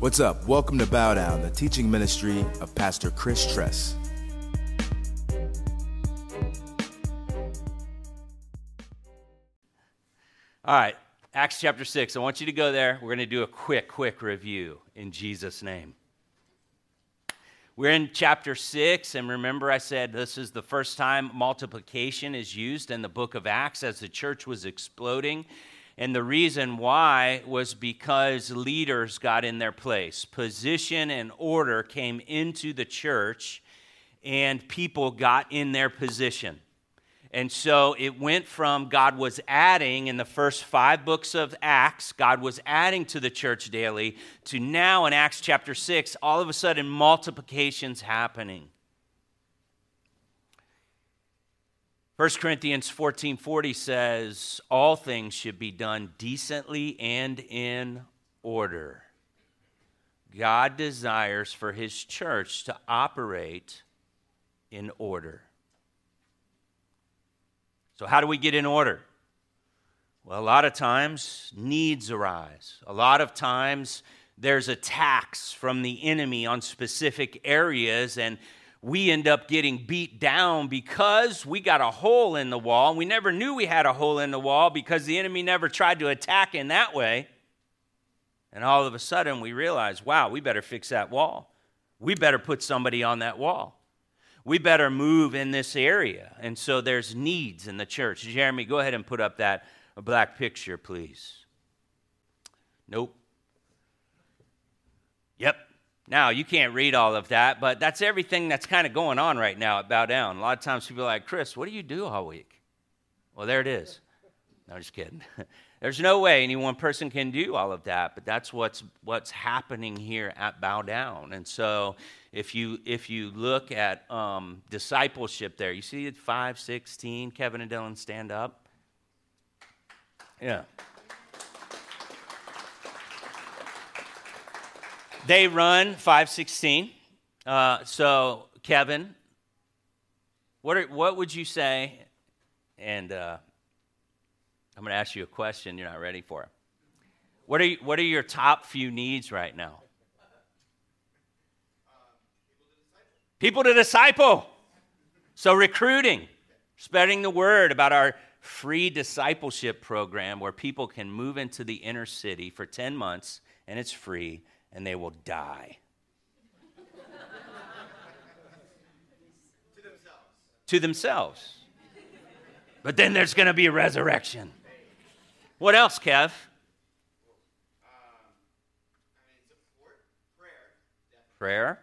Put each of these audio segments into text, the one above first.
What's up? Welcome to Bow Down, the teaching ministry of Pastor Chris Tress. All right, Acts chapter 6. I want you to go there. We're going to do a quick, quick review in Jesus' name. We're in chapter 6, and remember, I said this is the first time multiplication is used in the book of Acts as the church was exploding. And the reason why was because leaders got in their place. Position and order came into the church, and people got in their position. And so it went from God was adding in the first five books of Acts, God was adding to the church daily, to now in Acts chapter 6, all of a sudden multiplication's happening. 1 Corinthians 14:40 says all things should be done decently and in order. God desires for his church to operate in order. So, how do we get in order? Well, a lot of times needs arise. A lot of times there's attacks from the enemy on specific areas, and we end up getting beat down because we got a hole in the wall. We never knew we had a hole in the wall because the enemy never tried to attack in that way. And all of a sudden we realize, wow, we better fix that wall. We better put somebody on that wall we better move in this area. And so there's needs in the church. Jeremy, go ahead and put up that black picture, please. Nope. Yep. Now, you can't read all of that, but that's everything that's kind of going on right now at Bow Down. A lot of times people are like, Chris, what do you do all week? Well, there it is. No, I'm just kidding. There's no way any one person can do all of that, but that's what's what's happening here at Bow Down. And so, if you if you look at um, discipleship, there you see five sixteen. Kevin and Dylan stand up. Yeah. They run five sixteen. Uh, so Kevin, what are, what would you say? And uh, I'm going to ask you a question you're not ready for. What are, you, what are your top few needs right now? People to disciple. So, recruiting, spreading the word about our free discipleship program where people can move into the inner city for 10 months and it's free and they will die. to themselves. To themselves. But then there's going to be a resurrection. What else, Kev? Um, prayer.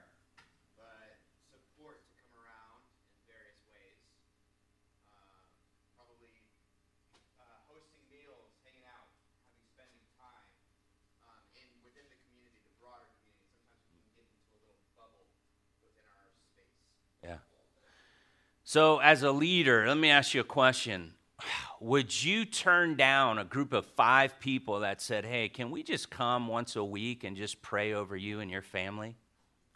So, as a leader, let me ask you a question. Would you turn down a group of five people that said, Hey, can we just come once a week and just pray over you and your family?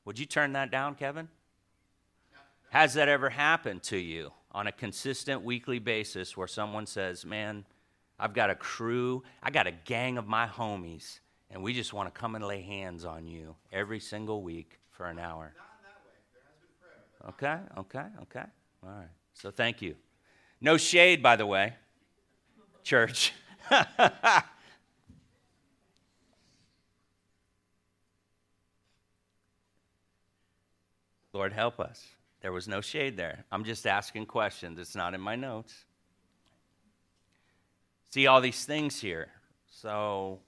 Would you turn that down, Kevin? Has that ever happened to you on a consistent weekly basis where someone says, Man, I've got a crew, I got a gang of my homies, and we just want to come and lay hands on you every single week for an hour? Prayer, Okay, okay, okay. All right. So thank you. No shade, by the way, church. Lord, help us. There was no shade there. I'm just asking questions. It's not in my notes. See all these things here. So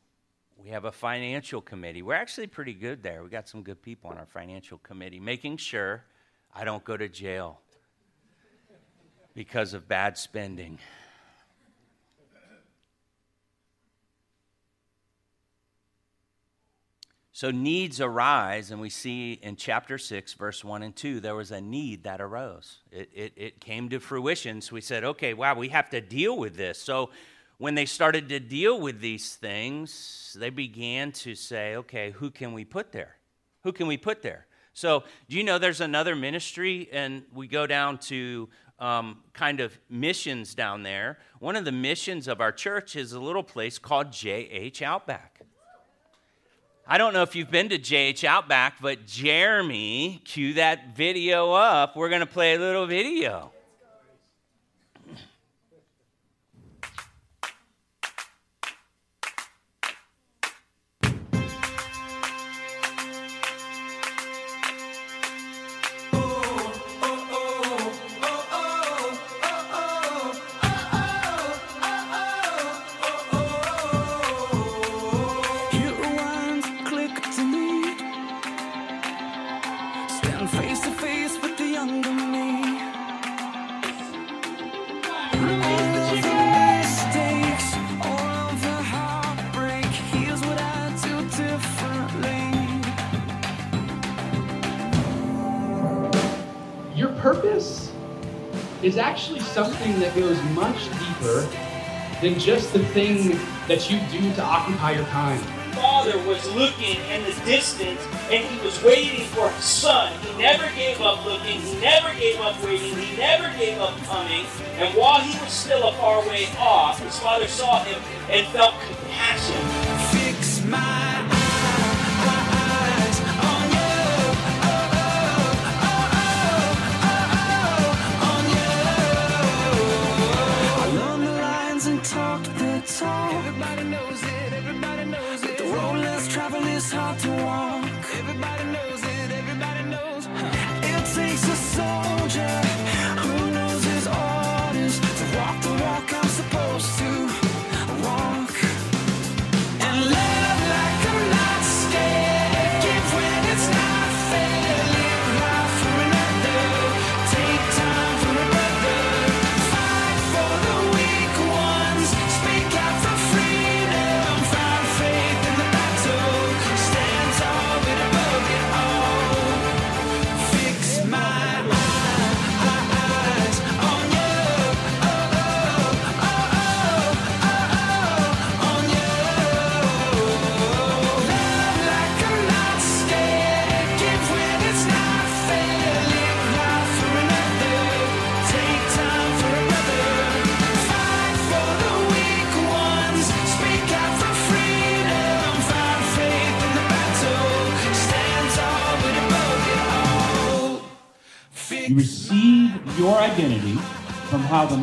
we have a financial committee. We're actually pretty good there. We got some good people on our financial committee, making sure I don't go to jail because of bad spending. So needs arise, and we see in chapter 6, verse 1 and 2, there was a need that arose. It, it, it, came to fruition. So we said, okay, wow, we have to deal with this. So when they started to deal with these things, they began to say, okay, who can we put there? Who can we put there? So, do you know there's another ministry? And we go down to um, kind of missions down there. One of the missions of our church is a little place called JH Outback. I don't know if you've been to JH Outback, but Jeremy, cue that video up. We're going to play a little video. Is actually something that goes much deeper than just the thing that you do to occupy your time. Father was looking in the distance and he was waiting for his son. He never gave up looking, he never gave up waiting, he never gave up coming. And while he was still a far way off, his father saw him and felt compassion. Fix my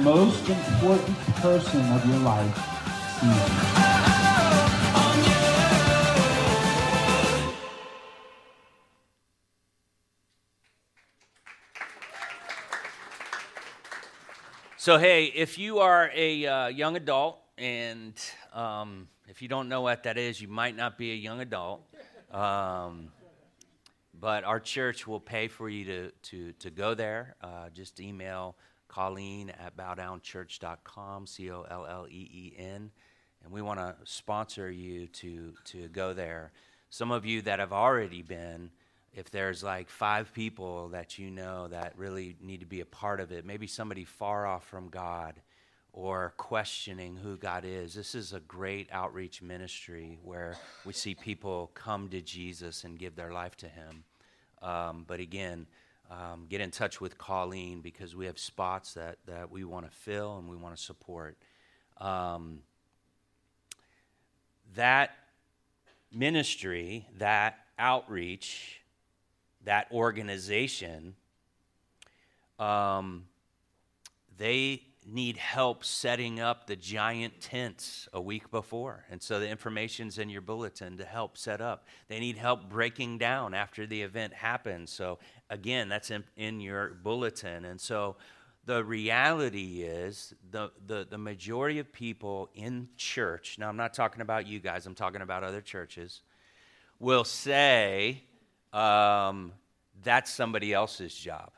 most important person of your life sees. So, hey, if you are a uh, young adult, and um, if you don't know what that is, you might not be a young adult. Um, but our church will pay for you to, to, to go there. Uh, just email Colleen at bowdownchurch.com, C O L L E E N. And we want to sponsor you to, to go there. Some of you that have already been, if there's like five people that you know that really need to be a part of it, maybe somebody far off from God or questioning who God is. This is a great outreach ministry where we see people come to Jesus and give their life to Him. Um, but again, um, get in touch with Colleen because we have spots that, that we want to fill and we want to support. Um, that ministry, that outreach, that organization, um, they need help setting up the giant tents a week before. And so the information's in your bulletin to help set up. They need help breaking down after the event happens. So again, that's in, in your bulletin. And so the reality is the, the, the majority of people in church, now I'm not talking about you guys, I'm talking about other churches, will say um, that's somebody else's job.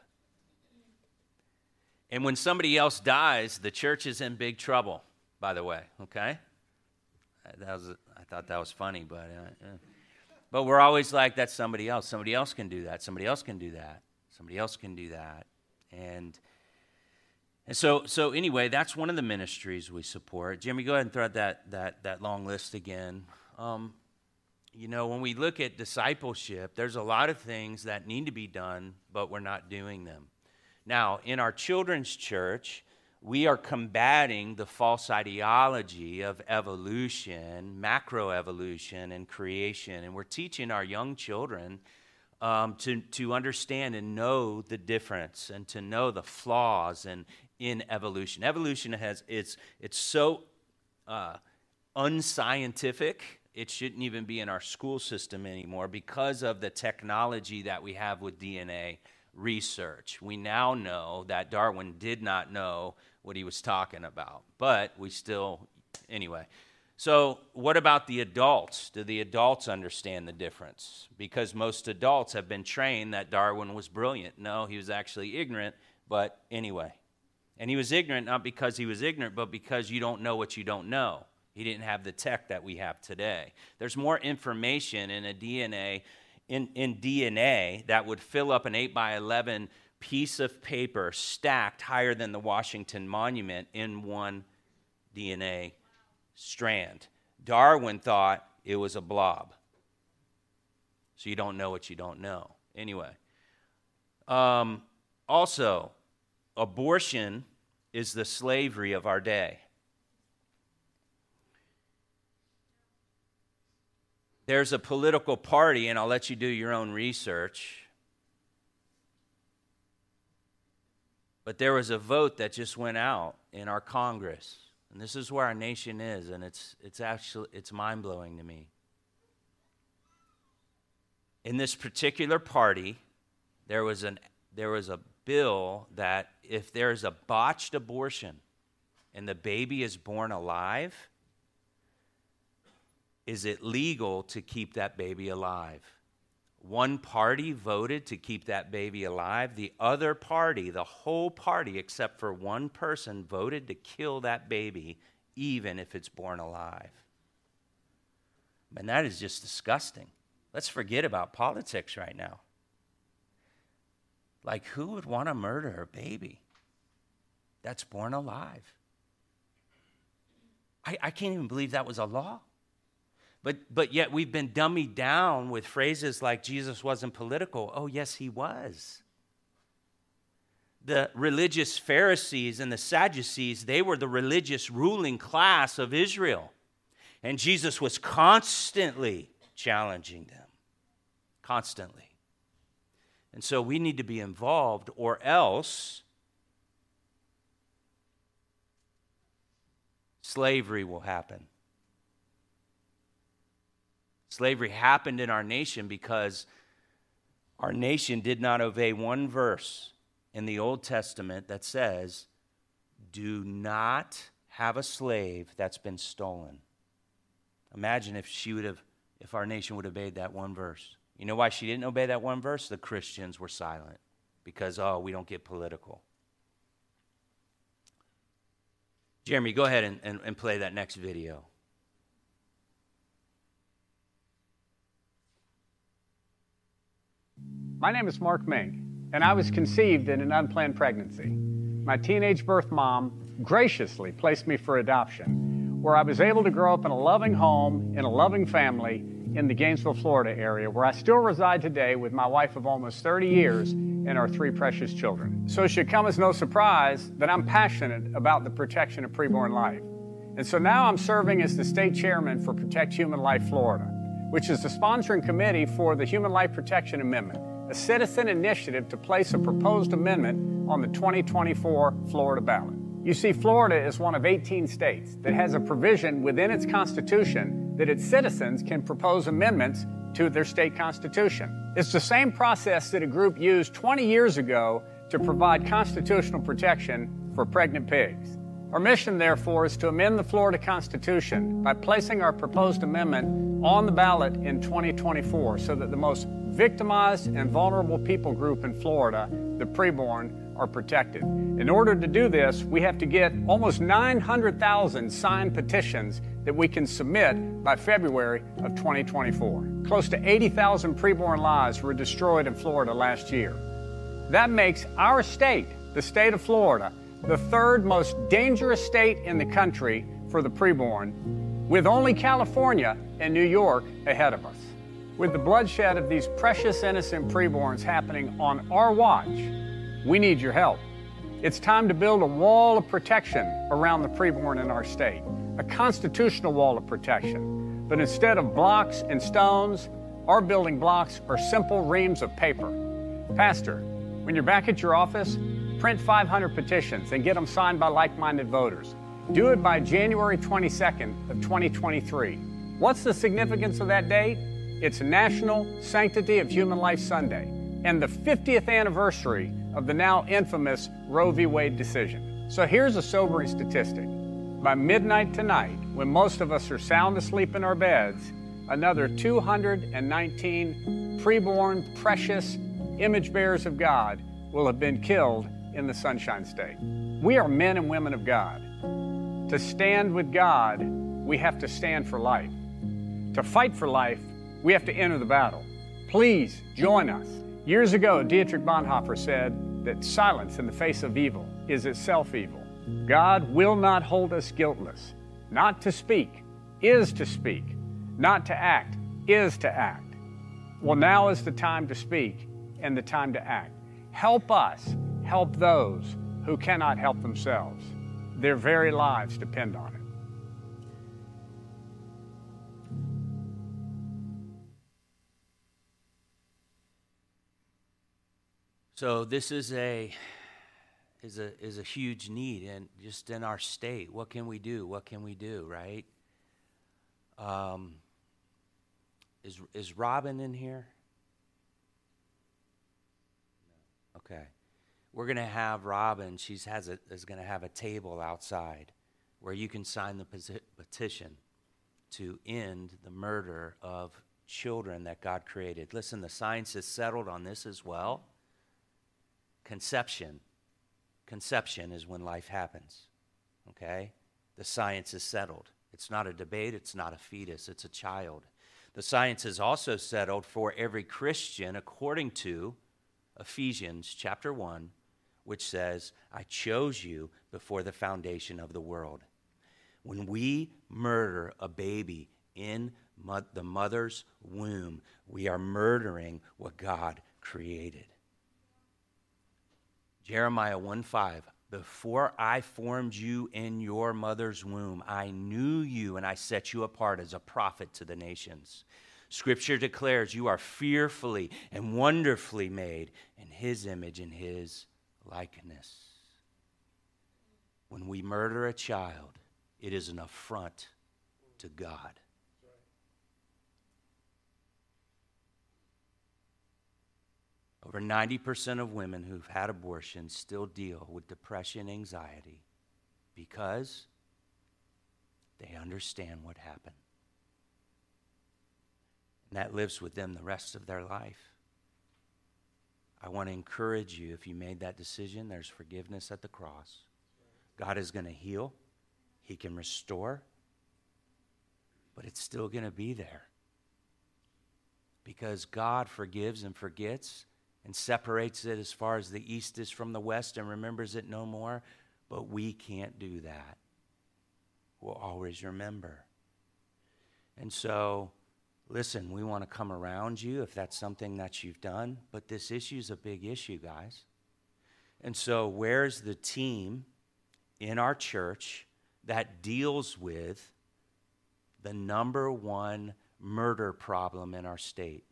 And when somebody else dies, the church is in big trouble, by the way, okay? That was, I thought that was funny, but, uh, yeah. but we're always like, that's somebody else. Somebody else can do that. Somebody else can do that. Somebody else can do that. And, and so, so anyway, that's one of the ministries we support. Jimmy, go ahead and throw out that, that, that long list again. Um, you know, when we look at discipleship, there's a lot of things that need to be done, but we're not doing them. Now, in our children's church, we are combating the false ideology of evolution, macroevolution, and creation. And we're teaching our young children um, to, to understand and know the difference and to know the flaws and in evolution. Evolution has it's it's so uh, unscientific. It shouldn't even be in our school system anymore because of the technology that we have with DNA research. We now know that Darwin did not know what he was talking about, but we still, anyway. So, what about the adults? Do the adults understand the difference? Because most adults have been trained that Darwin was brilliant. No, he was actually ignorant, but anyway. And he was ignorant not because he was ignorant, but because you don't know what you don't know. He didn't have the tech that we have today. There's more information in a DNA in, in DNA that would fill up an 8 by 11 piece of paper stacked higher than the Washington Monument in one DNA strand. Darwin thought it was a blob. So you don't know what you don't know. Anyway, um, also, abortion is the slavery of our day. There's a political party, and I'll let you do your own research. But there was a vote that just went out in our Congress. And this is where our nation is, and it's, it's actually it's mind blowing to me. In this particular party, there was, an, there was a bill that if there's a botched abortion and the baby is born alive, is it legal to keep that baby alive? One party voted to keep that baby alive. The other party, the whole party except for one person, voted to kill that baby, even if it's born alive. And that is just disgusting. Let's forget about politics right now. Like, who would want to murder a baby that's born alive? I, I can't even believe that was a law. But, but yet we've been dummied down with phrases like Jesus wasn't political. Oh, yes, he was. The religious Pharisees and the Sadducees, they were the religious ruling class of Israel. And Jesus was constantly challenging them. Constantly. And so we need to be involved, or else slavery will happen. Slavery happened in our nation because our nation did not obey one verse in the Old Testament that says, Do not have a slave that's been stolen. Imagine if she would have, if our nation would have obeyed that one verse. You know why she didn't obey that one verse? The Christians were silent because, oh, we don't get political. Jeremy, go ahead and, and, and play that next video. My name is Mark Mink, and I was conceived in an unplanned pregnancy. My teenage birth mom graciously placed me for adoption, where I was able to grow up in a loving home, in a loving family, in the Gainesville, Florida area, where I still reside today with my wife of almost 30 years and our three precious children. So it should come as no surprise that I'm passionate about the protection of preborn life. And so now I'm serving as the state chairman for Protect Human Life Florida, which is the sponsoring committee for the Human Life Protection Amendment, a citizen initiative to place a proposed amendment on the 2024 Florida ballot. You see, Florida is one of 18 states that has a provision within its constitution that its citizens can propose amendments to their state constitution. It's the same process that a group used 20 years ago to provide constitutional protection for pregnant pigs. Our mission, therefore, is to amend the Florida Constitution by placing our proposed amendment on the ballot in 2024 so that the most victimized and vulnerable people group in Florida, the preborn, are protected. In order to do this, we have to get almost 900,000 signed petitions that we can submit by February of 2024. Close to 80,000 preborn lives were destroyed in Florida last year. That makes our state, the state of Florida, the third most dangerous state in the country for the preborn, with only California and New York ahead of us. With the bloodshed of these precious innocent preborns happening on our watch, we need your help. It's time to build a wall of protection around the preborn in our state, a constitutional wall of protection. But instead of blocks and stones, our building blocks are simple reams of paper. Pastor, when you're back at your office, print 500 petitions and get them signed by like minded voters. Do it by January 22nd of 2023. What's the significance of that date? It's National Sanctity of Human Life Sunday and the 50th anniversary of the now infamous Roe v. Wade decision. So here's a sobering statistic. By midnight tonight, when most of us are sound asleep in our beds, another 219 preborn, precious image bearers of God will have been killed in the Sunshine State. We are men and women of God. To stand with God, we have to stand for life. To fight for life, we have to enter the battle. Please join us. Years ago, Dietrich Bonhoeffer said that silence in the face of evil is itself evil. God will not hold us guiltless. Not to speak is to speak. Not to act is to act. Well, now is the time to speak and the time to act. Help us help those who cannot help themselves. Their very lives depend on it. So this is a is a is a huge need and just in our state. What can we do? What can we do, right? Um, is is Robin in here? Okay. We're to have Robin, she's has a, is to have a table outside where you can sign the petition to end the murder of children that God created. Listen, the science is settled on this as well. Conception. Conception is when life happens. Okay? The science is settled. It's not a debate, it's not a fetus, it's a child. The science is also settled for every Christian according to Ephesians chapter 1, which says, I chose you before the foundation of the world. When we murder a baby in the mother's womb, we are murdering what God created. Jeremiah 1 5. Before I formed you in your mother's womb, I knew you and I set you apart as a prophet to the nations. Scripture declares you are fearfully and wonderfully made in His image and His likeness. When we murder a child, it is an affront to God. Over 90% of women who've had abortions still deal with depression, and anxiety, because they understand what happened. And that lives with them the rest of their life. I want to encourage you if you made that decision, there's forgiveness at the cross. God is going to heal, He can restore, but it's still going to be there. Because God forgives and forgets and separates it as far as the east is from the west and remembers it no more, but we can't do that. We'll always remember. And so, Listen, we want to come around you if that's something that you've done, but this issue is a big issue, guys. And so, where's the team in our church that deals with the number one murder problem in our state?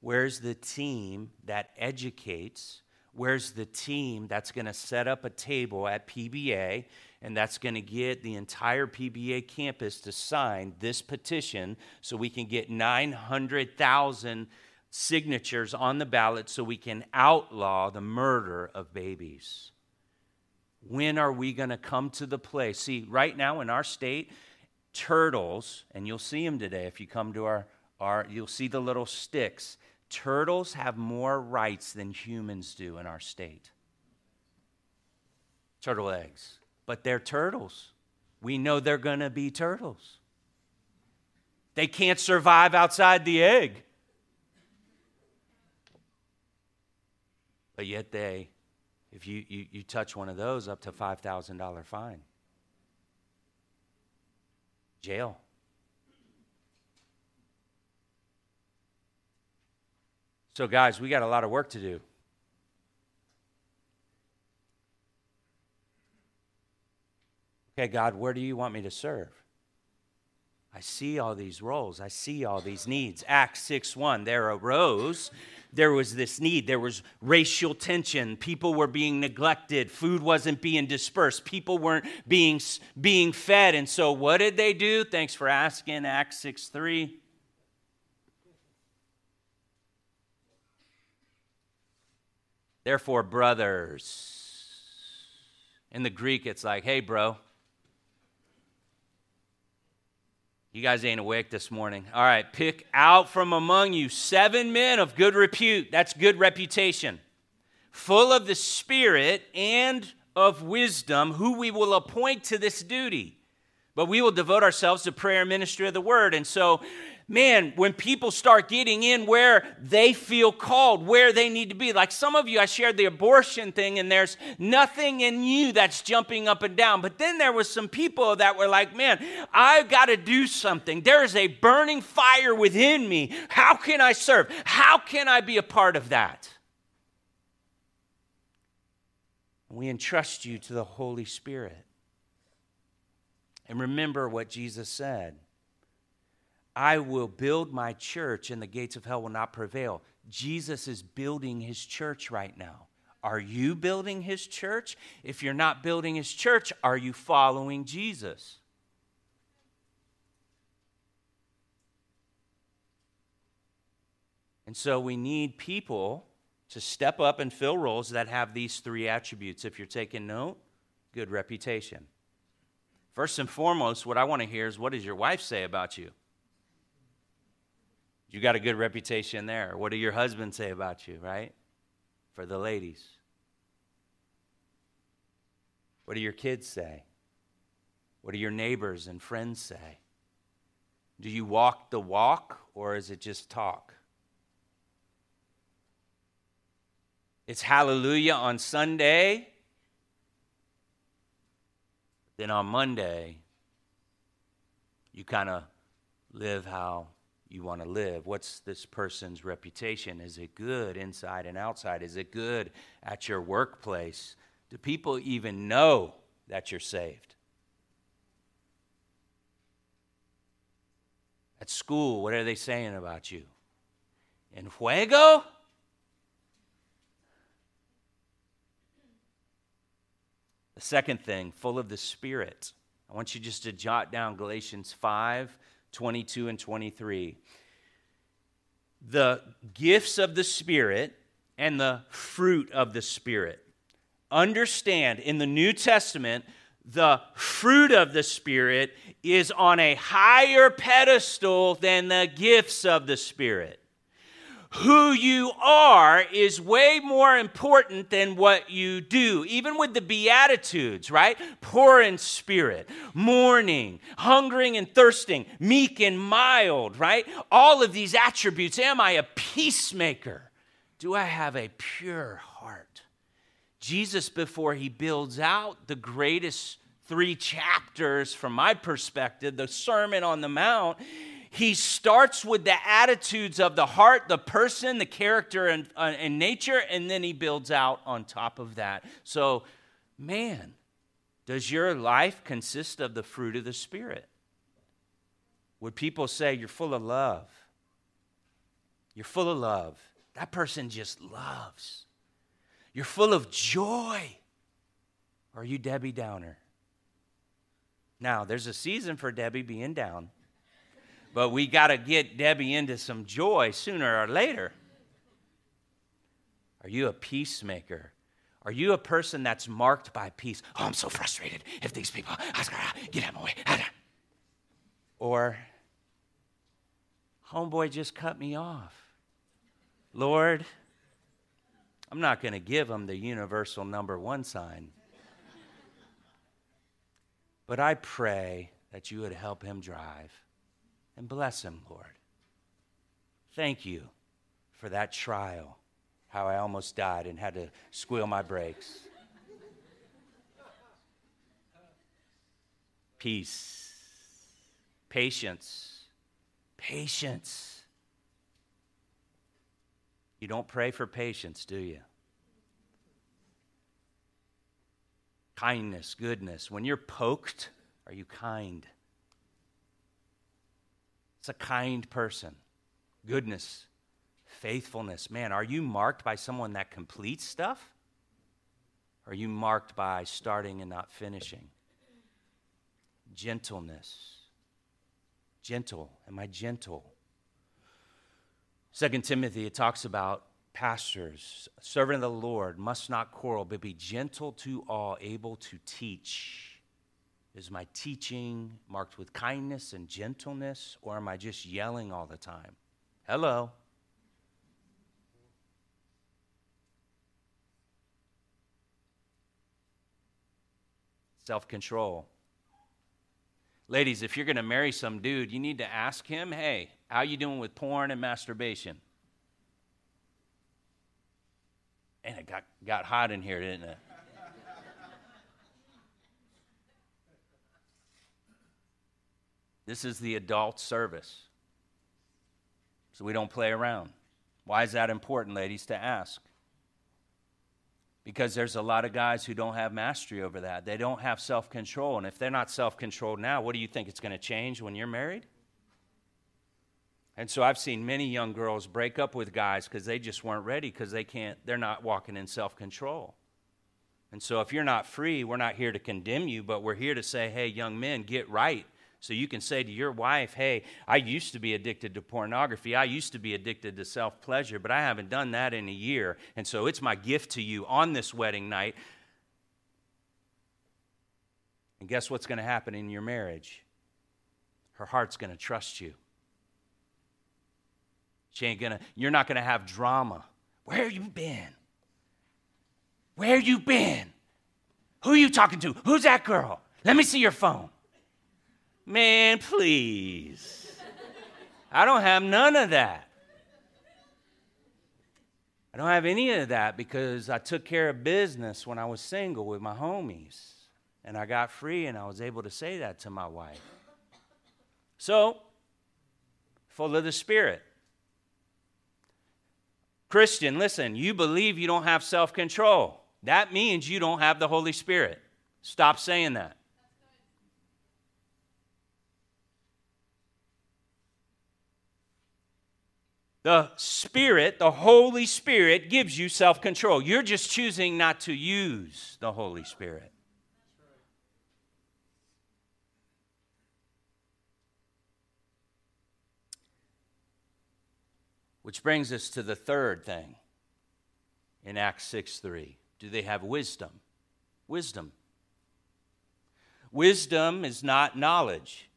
Where's the team that educates? Where's the team that's going to set up a table at PBA and that's going to get the entire PBA campus to sign this petition so we can get 900,000 signatures on the ballot so we can outlaw the murder of babies. When are we going to come to the place? See, right now in our state, turtles, and you'll see them today if you come to our, our you'll see the little sticks. Turtles have more rights than humans do in our state. Turtle eggs but they're turtles. We know they're going to be turtles. They can't survive outside the egg. But yet they, if you, you, you touch one of those, up to $5,000 fine. Jail. So, guys, we got a lot of work to do. Okay, God, where do you want me to serve? I see all these roles. I see all these needs. Acts 6 1, there arose, there was this need. There was racial tension. People were being neglected. Food wasn't being dispersed. People weren't being, being fed. And so what did they do? Thanks for asking. Acts 6 3. Therefore, brothers. In the Greek, it's like, hey, bro, you guys ain't awake this morning. All right, pick out from among you seven men of good repute. That's good reputation. Full of the Spirit and of wisdom, who we will appoint to this duty. But we will devote ourselves to prayer and ministry of the word. And so man, when people start getting in where they feel called, where they need to be, like some of you, I shared the abortion thing, and there's nothing in you that's jumping up and down. But then there was some people that were like, man, I've got to do something. There is a burning fire within me. How can I serve? How can I be a part of that? We entrust you to the Holy Spirit. And remember what Jesus said I will build my church and the gates of hell will not prevail. Jesus is building his church right now. Are you building his church? If you're not building his church, are you following Jesus? And so we need people to step up and fill roles that have these three attributes. If you're taking note, good reputation. First and foremost, what I want to hear is what does your wife say about you? You got a good reputation there. What do your husbands say about you, right? For the ladies. What do your kids say? What do your neighbors and friends say? Do you walk the walk or is it just talk? It's hallelujah on Sunday. Then on Monday, you kind of live how you want to live? What's this person's reputation? Is it good inside and outside? Is it good at your workplace? Do people even know that you're saved? At school, what are they saying about you? In fuego? The second thing, full of the Spirit. I want you just to jot down Galatians 5 22 and 23. The gifts of the Spirit and the fruit of the Spirit. Understand in the New Testament, the fruit of the Spirit is on a higher pedestal than the gifts of the Spirit who you are is way more important than what you do. Even with the Beatitudes, right? Poor in spirit, mourning, hungering and thirsting, meek and mild, right? All of these attributes. Am I a peacemaker? Do I have a pure heart? Jesus, before he builds out the greatest three chapters from my perspective, the Sermon on the Mount, he starts with the attitudes of the heart, the person, the character, and, uh, and nature, and then he builds out on top of that. So, man, does your life consist of the fruit of the Spirit? Would people say you're full of love? You're full of love. That person just loves. You're full of joy. Are you Debbie Downer? Now, there's a season for Debbie being down. But we got to get Debbie into some joy sooner or later. Are you a peacemaker? Are you a person that's marked by peace? Oh, I'm so frustrated if these people, get out of my way. Or, homeboy just cut me off. Lord, I'm not going to give him the universal number one sign. But I pray that you would help him drive and bless him, Lord. Thank you for that trial, how I almost died and had to squeal my brakes. Peace, patience, patience. You don't pray for patience, do you? kindness, goodness. When you're poked, are you kind? It's a kind person. Goodness, faithfulness. Man, are you marked by someone that completes stuff? Are you marked by starting and not finishing? Gentleness. Gentle. Am I gentle? Second Timothy, it talks about pastors, servant of the Lord, must not quarrel, but be gentle to all, able to teach. Is my teaching marked with kindness and gentleness, or am I just yelling all the time? Hello. Self control. Ladies, if you're going to marry some dude, you need to ask him, hey, how you doing with porn and masturbation? And it got, got hot in here, didn't it? This is the adult service. So we don't play around. Why is that important, ladies, to ask? Because there's a lot of guys who don't have mastery over that. They don't have self control. And if they're not self controlled now, what do you think it's going to change when you're married? And so I've seen many young girls break up with guys because they just weren't ready because they can't, they're not walking in self control. And so if you're not free, we're not here to condemn you, but we're here to say, hey, young men, get right. So you can say to your wife, hey, I used to be addicted to pornography. I used to be addicted to self pleasure, but I haven't done that in a year. And so it's my gift to you on this wedding night. And guess what's going to happen in your marriage? Her heart's going to trust you. She ain't gonna, you're not gonna have drama. Where you been? Where you been? Who you talking to? Who's that girl? Let me see your phone. Man, please. I don't have none of that. I don't have any of that because I took care of business when I was single with my homies. And I got free and I was able to say that to my wife. So, full of the Spirit. Christian, listen, you believe you don't have self control. That means you don't have the Holy Spirit. Stop saying that. The Spirit, the Holy Spirit, gives you self control. You're just choosing not to use the Holy Spirit. Which brings us to the third thing in Acts 6 3. Do they have wisdom? Wisdom. Wisdom is not knowledge.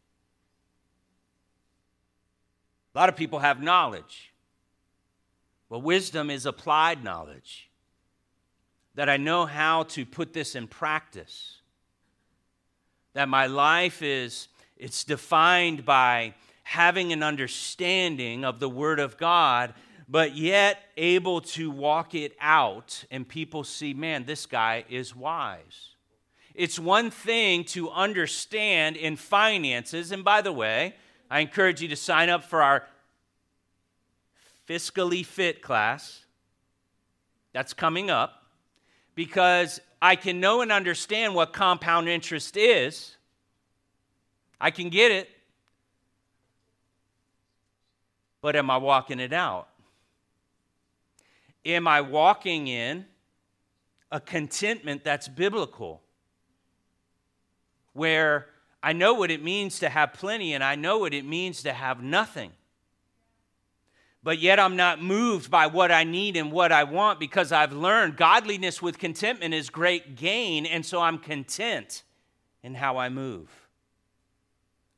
A lot of people have knowledge. Well, wisdom is applied knowledge. That I know how to put this in practice. That my life is it's defined by having an understanding of the Word of God, but yet able to walk it out, and people see, man, this guy is wise. It's one thing to understand in finances, and by the way, I encourage you to sign up for our fiscally fit class. That's coming up because I can know and understand what compound interest is. I can get it. but am I walking it out? Am I walking in a contentment that's biblical? Where I know what it means to have plenty and I know what it means to have nothing. But yet I'm not moved by what I need and what I want because I've learned godliness with contentment is great gain, and so I'm content in how I move.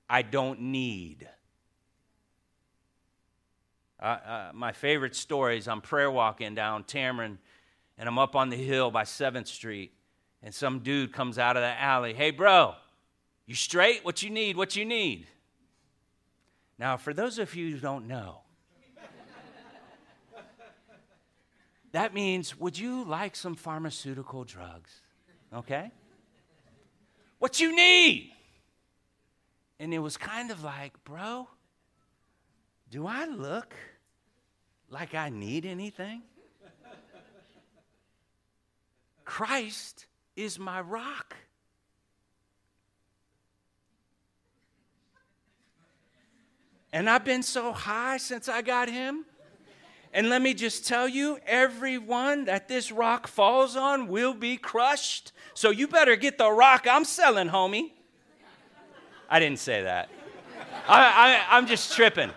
I don't need. Uh, uh, my favorite stories I'm prayer walking down Tamarind, and I'm up on the hill by 7th Street, and some dude comes out of the alley. Hey, bro, you straight? What you need? What you need? Now, for those of you who don't know, that means, would you like some pharmaceutical drugs? Okay? What you need? And it was kind of like, bro, do I look like I need anything? Christ is my rock. And I've been so high since I got him. And let me just tell you, everyone that this rock falls on will be crushed. So you better get the rock I'm selling, homie. I didn't say that. I, I, I'm just tripping.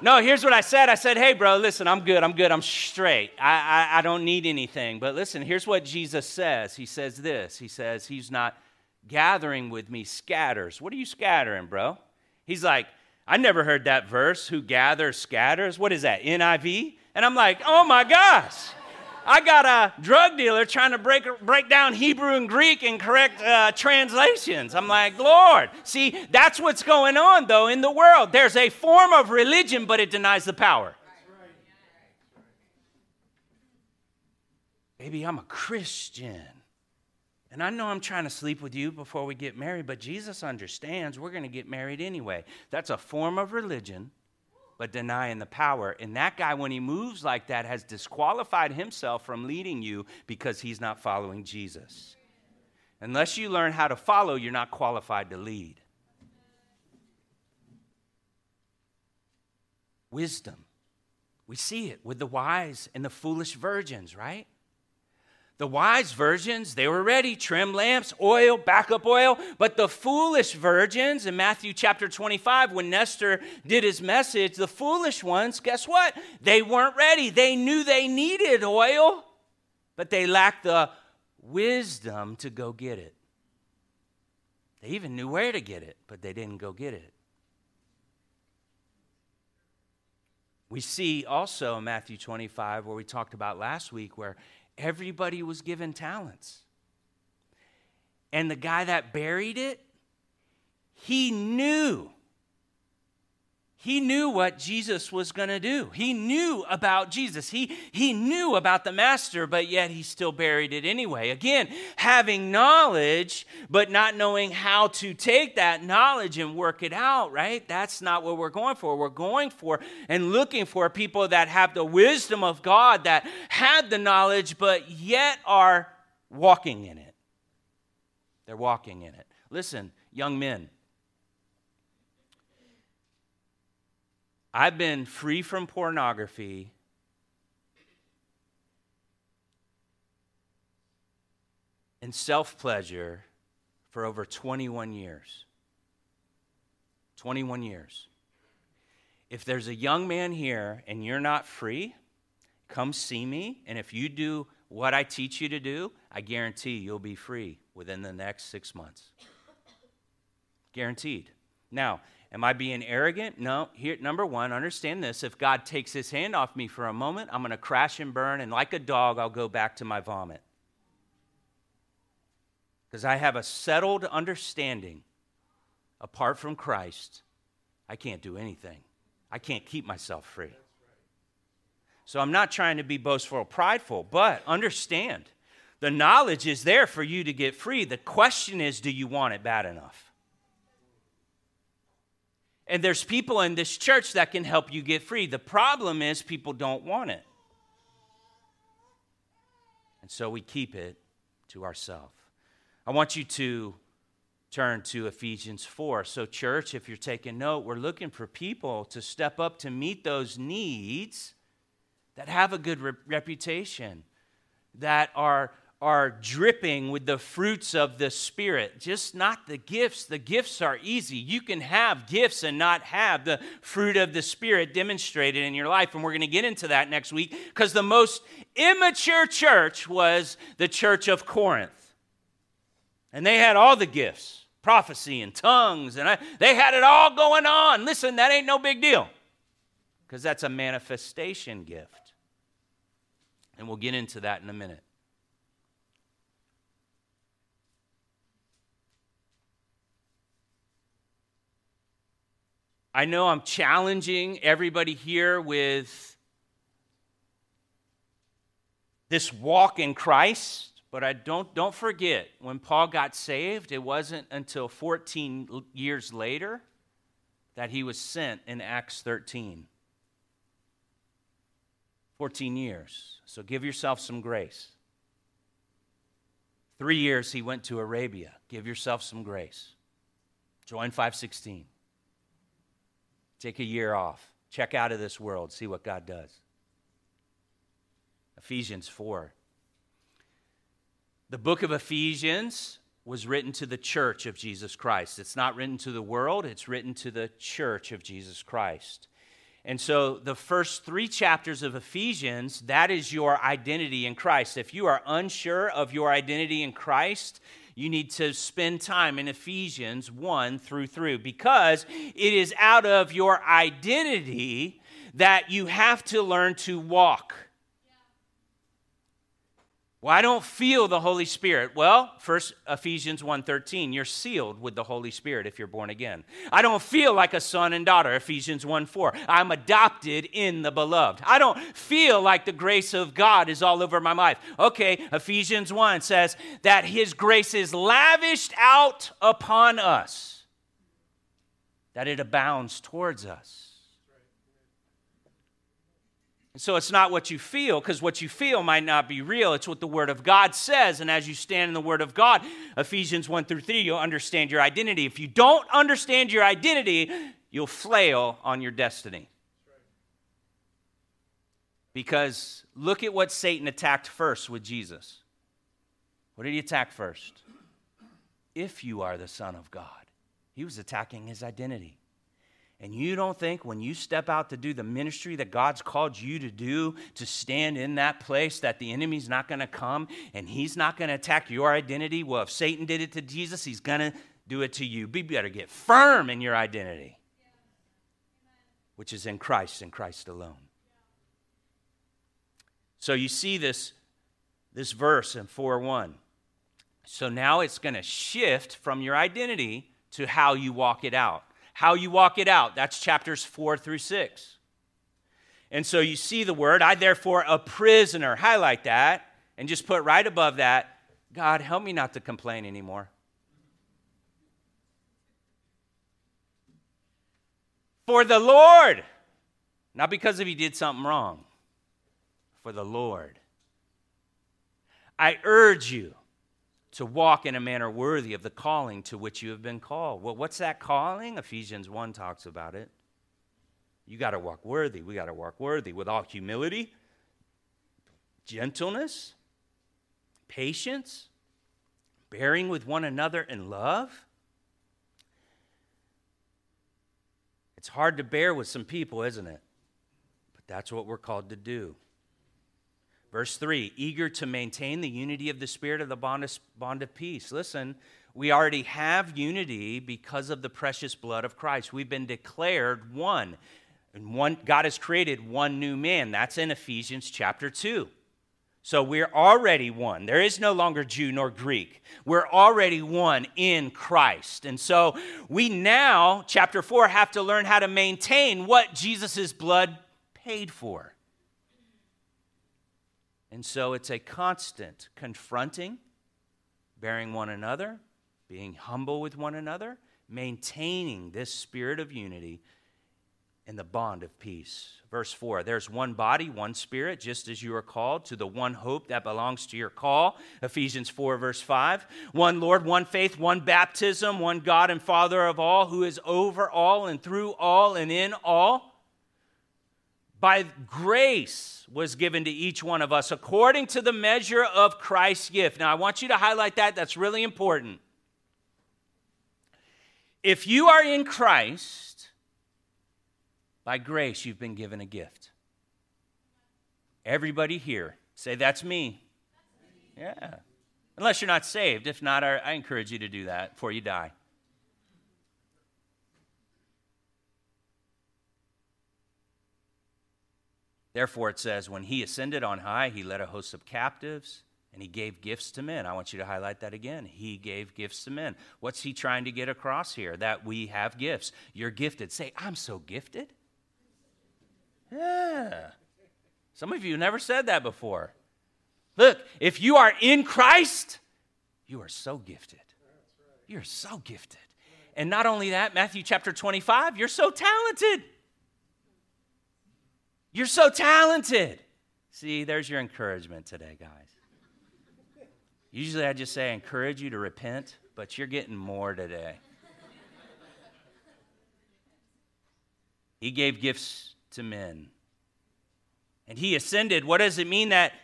No, here's what I said. I said, hey, bro, listen, I'm good. I'm good. I'm straight. I, I, I don't need anything. But listen, here's what Jesus says. He says this He says, He's not gathering with me, scatters. What are you scattering, bro? He's like, I never heard that verse, who gathers, scatters. What is that, NIV? And I'm like, oh my gosh. I got a drug dealer trying to break, break down Hebrew and Greek and correct uh, translations. I'm like, Lord. See, that's what's going on, though, in the world. There's a form of religion, but it denies the power. Baby, I'm a Christian. And I know I'm trying to sleep with you before we get married, but Jesus understands we're going to get married anyway. That's a form of religion, but denying the power. And that guy, when he moves like that, has disqualified himself from leading you because he's not following Jesus. Unless you learn how to follow, you're not qualified to lead. Wisdom. We see it with the wise and the foolish virgins, right? The wise virgins, they were ready trim lamps, oil, backup oil. But the foolish virgins, in Matthew chapter 25, when Nestor did his message, the foolish ones, guess what? They weren't ready. They knew they needed oil, but they lacked the wisdom to go get it. They even knew where to get it, but they didn't go get it. We see also in Matthew 25, where we talked about last week, where everybody was given talents. And the guy that buried it, he knew. He knew what Jesus was going to do. He knew about Jesus. He, he knew about the master, but yet he still buried it anyway. Again, having knowledge, but not knowing how to take that knowledge and work it out, right? That's not what we're going for. We're going for and looking for people that have the wisdom of God, that had the knowledge, but yet are walking in it. They're walking in it. Listen, young men. I've been free from pornography and self pleasure for over 21 years. 21 years. If there's a young man here and you're not free, come see me. And if you do what I teach you to do, I guarantee you'll be free within the next six months. Guaranteed. Now, Am I being arrogant? No. Here, number one, understand this. If God takes his hand off me for a moment, I'm going to crash and burn, and like a dog, I'll go back to my vomit. Because I have a settled understanding apart from Christ, I can't do anything. I can't keep myself free. So I'm not trying to be boastful or prideful, but understand the knowledge is there for you to get free. The question is do you want it bad enough? And there's people in this church that can help you get free. The problem is people don't want it. And so we keep it to ourselves. I want you to turn to Ephesians 4. So, church, if you're taking note, we're looking for people to step up to meet those needs that have a good re- reputation, that are are dripping with the fruits of the Spirit, just not the gifts. The gifts are easy. You can have gifts and not have the fruit of the Spirit demonstrated in your life. And we're going to get into that next week because the most immature church was the church of Corinth. And they had all the gifts prophecy and tongues, and I, they had it all going on. Listen, that ain't no big deal because that's a manifestation gift. And we'll get into that in a minute. I know I'm challenging everybody here with this walk in Christ, but I don't, don't forget when Paul got saved, it wasn't until 14 years later that he was sent in Acts 13. 14 years. So give yourself some grace. Three years he went to Arabia. Give yourself some grace. Join 516. Take a year off. Check out of this world. See what God does. Ephesians 4. The book of Ephesians was written to the church of Jesus Christ. It's not written to the world, it's written to the church of Jesus Christ. And so the first three chapters of Ephesians, that is your identity in Christ. If you are unsure of your identity in Christ, you need to spend time in Ephesians 1 through 3 because it is out of your identity that you have to learn to walk. Well, I don't feel the Holy Spirit. Well, first Ephesians 1:13, you're sealed with the Holy Spirit if you're born again. I don't feel like a son and daughter, Ephesians 1:4. I'm adopted in the beloved. I don't feel like the grace of God is all over my life. Okay, Ephesians 1 says that his grace is lavished out upon us. That it abounds towards us. And so it's not what you feel, because what you feel might not be real. It's what the Word of God says. And as you stand in the Word of God, Ephesians 1 through 3, you'll understand your identity. If you don't understand your identity, you'll flail on your destiny. Because look at what Satan attacked first with Jesus. What did he attack first? If you are the Son of God, he was attacking his identity. And you don't think when you step out to do the ministry that God's called you to do, to stand in that place, that the enemy's not going to come and he's not going to attack your identity? Well, if Satan did it to Jesus, he's going to do it to you. Be better get firm in your identity, which is in Christ and Christ alone. So you see this, this verse in 4 1. So now it's going to shift from your identity to how you walk it out how you walk it out. That's chapters four through six. And so you see the word, I therefore a prisoner. Highlight that and just put right above that, God, help me not to complain anymore. For the Lord, not because if he did something wrong, for the Lord. I urge you to walk in a manner worthy of the calling to which you have been called. Well, what's that calling? Ephesians 1 talks about it. You got to walk worthy. We got to walk worthy with all humility, gentleness, patience, bearing with one another in love. It's hard to bear with some people, isn't it? But that's what we're called to do. Verse 3 eager to maintain the unity of the Spirit of the bond of, bond of peace. Listen, we already have unity because of the precious blood of Christ. We've been declared one. And one God has created one new man. That's in Ephesians chapter 2. So we're already one. There is no longer Jew nor Greek. We're already one in Christ. And so we now, chapter 4, have to learn how to maintain what Jesus' blood paid for. And so it's a constant confronting, bearing one another, being humble with one another, maintaining this spirit of unity in the bond of peace. Verse 4 There's one body, one spirit, just as you are called to the one hope that belongs to your call. Ephesians 4, verse 5. One Lord, one faith, one baptism, one God and Father of all, who is over all and through all and in all by grace was given to each one of us according to the measure of Christ's gift. Now, I want you to highlight that. That's really important. If you are in Christ, by grace, you've been given a gift. Everybody here, say, That's me. Yeah. Unless you're not saved. If not, I encourage you to do that before you die. Therefore, it says, when he ascended on high, he led a host of captives and he gave gifts to men. I want you to highlight that again. He gave gifts to men. What's he trying to get across here? That we have gifts. You're gifted. Say, I'm so gifted. Yeah. Some of you never said that before. Look, if you are in Christ, you are so gifted. You're so gifted. And not only that, Matthew chapter 25, you're so talented. You're so talented. See, there's your encouragement today, guys. Usually I just say, I encourage you to repent, but you're getting more today. he gave gifts to men. And he ascended. What does it mean that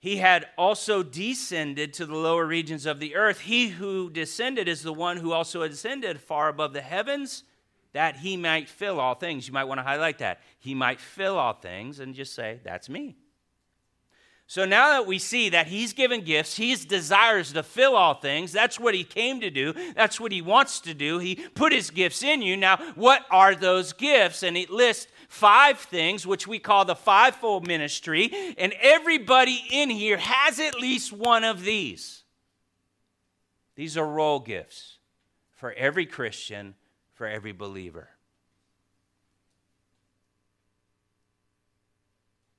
he had also descended to the lower regions of the earth? He who descended is the one who also ascended far above the heavens that he might fill all things. You might want to highlight that. He might fill all things and just say, That's me. So now that we see that he's given gifts, he desires to fill all things. That's what he came to do. That's what he wants to do. He put his gifts in you. Now, what are those gifts? And he lists five things, which we call the fivefold ministry. And everybody in here has at least one of these. These are role gifts for every Christian, for every believer.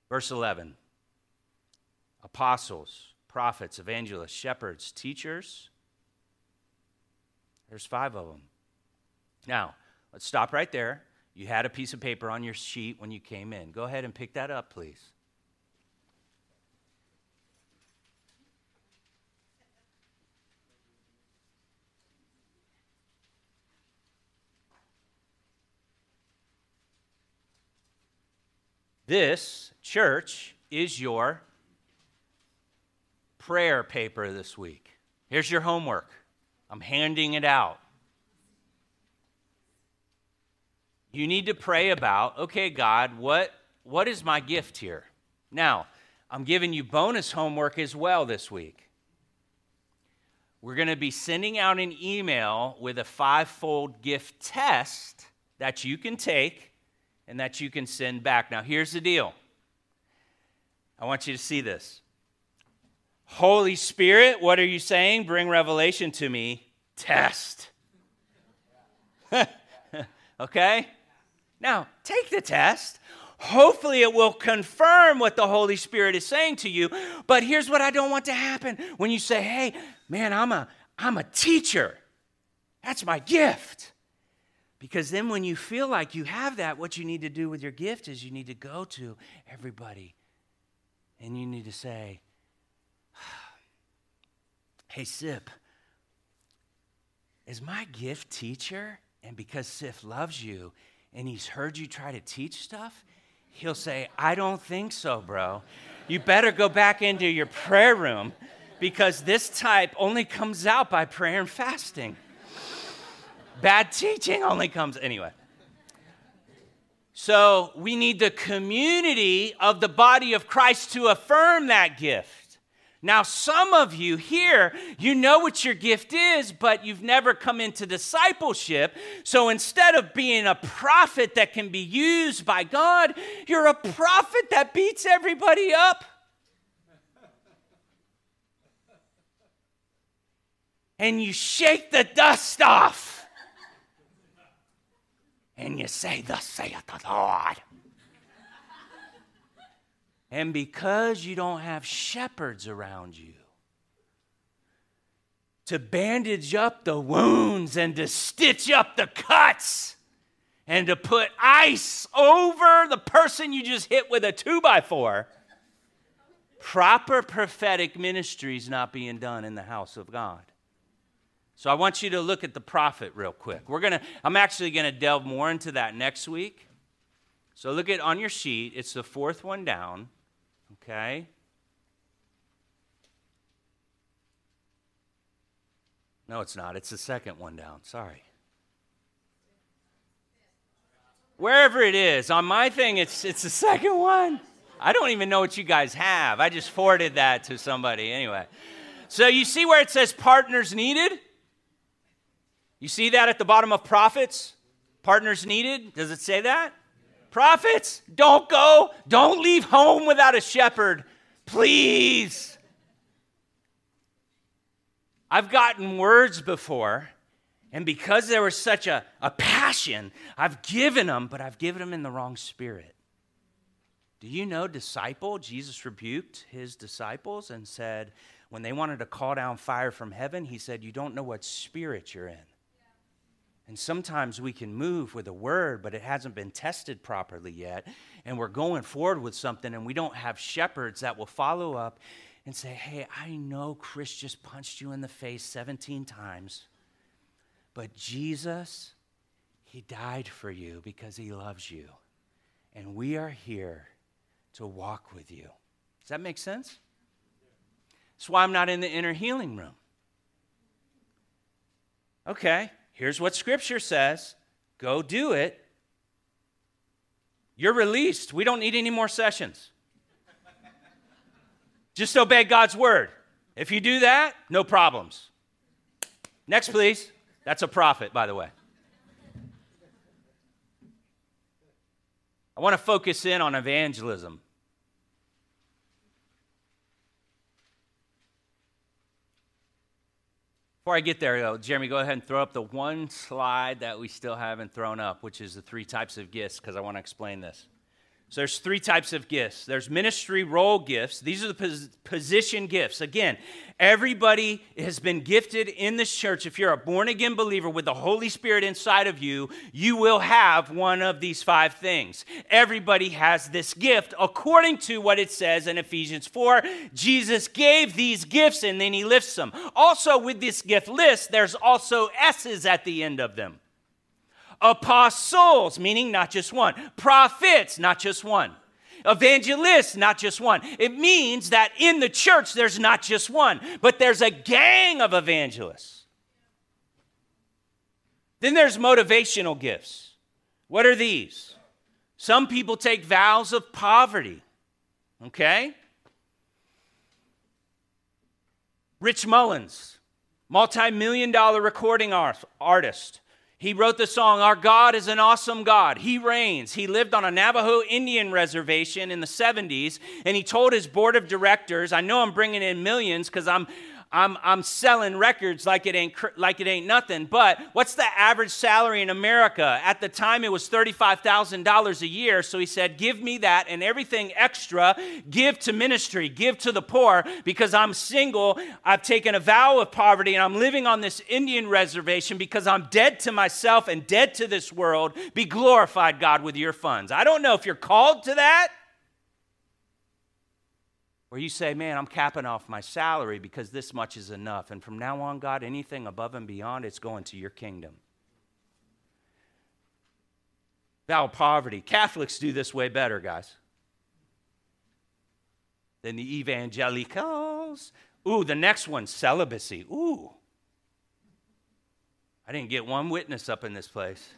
Verse 11 apostles, prophets, evangelists, shepherds, teachers. There's five of them. Now, let's stop right there. You had a piece of paper on your sheet when you came in. Go ahead and pick that up, please. This church is your prayer paper this week. Here's your homework. I'm handing it out. You need to pray about, okay, God, what, what is my gift here? Now, I'm giving you bonus homework as well this week. We're going to be sending out an email with a five-fold gift test that you can take and that you can send back. Now, here's the deal. I want you to see this. Holy Spirit, what are you saying? Bring revelation to me. Test. okay? Now, take the test. Hopefully, it will confirm what the Holy Spirit is saying to you. But here's what I don't want to happen when you say, hey, man, I'm a, I'm a teacher. That's my gift. Because then, when you feel like you have that, what you need to do with your gift is you need to go to everybody and you need to say, Hey, Sip, is my gift teacher? And because Sif loves you and he's heard you try to teach stuff, he'll say, I don't think so, bro. You better go back into your prayer room because this type only comes out by prayer and fasting. Bad teaching only comes, anyway. So we need the community of the body of Christ to affirm that gift. Now, some of you here, you know what your gift is, but you've never come into discipleship. So instead of being a prophet that can be used by God, you're a prophet that beats everybody up. And you shake the dust off. And you say, Thus saith the Lord. And because you don't have shepherds around you to bandage up the wounds and to stitch up the cuts and to put ice over the person you just hit with a two by four, proper prophetic ministry is not being done in the house of God. So I want you to look at the prophet real quick. We're going to I'm actually going to delve more into that next week. So look at on your sheet, it's the fourth one down. Okay? No, it's not. It's the second one down. Sorry. Wherever it is, on my thing, it's, it's the second one. I don't even know what you guys have. I just forwarded that to somebody anyway. So you see where it says partners needed? You see that at the bottom of prophets? Partners needed? Does it say that? Prophets, don't go. Don't leave home without a shepherd. Please. I've gotten words before, and because there was such a, a passion, I've given them, but I've given them in the wrong spirit. Do you know, disciple, Jesus rebuked his disciples and said, when they wanted to call down fire from heaven, he said, You don't know what spirit you're in. And sometimes we can move with a word, but it hasn't been tested properly yet. And we're going forward with something, and we don't have shepherds that will follow up and say, Hey, I know Chris just punched you in the face 17 times, but Jesus, He died for you because He loves you. And we are here to walk with you. Does that make sense? That's why I'm not in the inner healing room. Okay, here's what Scripture says go do it. You're released. We don't need any more sessions. Just obey God's word. If you do that, no problems. Next, please. That's a prophet, by the way. I want to focus in on evangelism. Before I get there, though, Jeremy, go ahead and throw up the one slide that we still haven't thrown up, which is the three types of gifts, because I want to explain this. So there's three types of gifts. There's ministry role gifts. These are the pos- position gifts. Again, everybody has been gifted in this church. If you're a born again believer with the Holy Spirit inside of you, you will have one of these five things. Everybody has this gift according to what it says in Ephesians 4. Jesus gave these gifts and then he lifts them. Also, with this gift list, there's also S's at the end of them apostles, meaning not just one, prophets, not just one, evangelists, not just one. It means that in the church, there's not just one, but there's a gang of evangelists. Then there's motivational gifts. What are these? Some people take vows of poverty, okay? Rich Mullins, multi million dollar recording artist, he wrote the song, Our God is an Awesome God. He reigns. He lived on a Navajo Indian reservation in the 70s, and he told his board of directors, I know I'm bringing in millions because I'm I'm, I'm selling records like it, ain't, like it ain't nothing. But what's the average salary in America? At the time, it was $35,000 a year. So he said, Give me that and everything extra, give to ministry, give to the poor, because I'm single. I've taken a vow of poverty and I'm living on this Indian reservation because I'm dead to myself and dead to this world. Be glorified, God, with your funds. I don't know if you're called to that where you say, Man, I'm capping off my salary because this much is enough. And from now on, God, anything above and beyond, it's going to your kingdom. Vow poverty. Catholics do this way better, guys, than the evangelicals. Ooh, the next one, celibacy. Ooh. I didn't get one witness up in this place.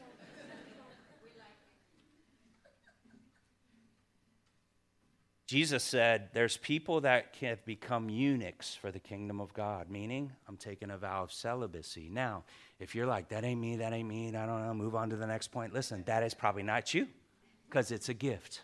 Jesus said, There's people that have become eunuchs for the kingdom of God, meaning I'm taking a vow of celibacy. Now, if you're like, That ain't me, that ain't me, I don't know, move on to the next point, listen, that is probably not you because it's a gift.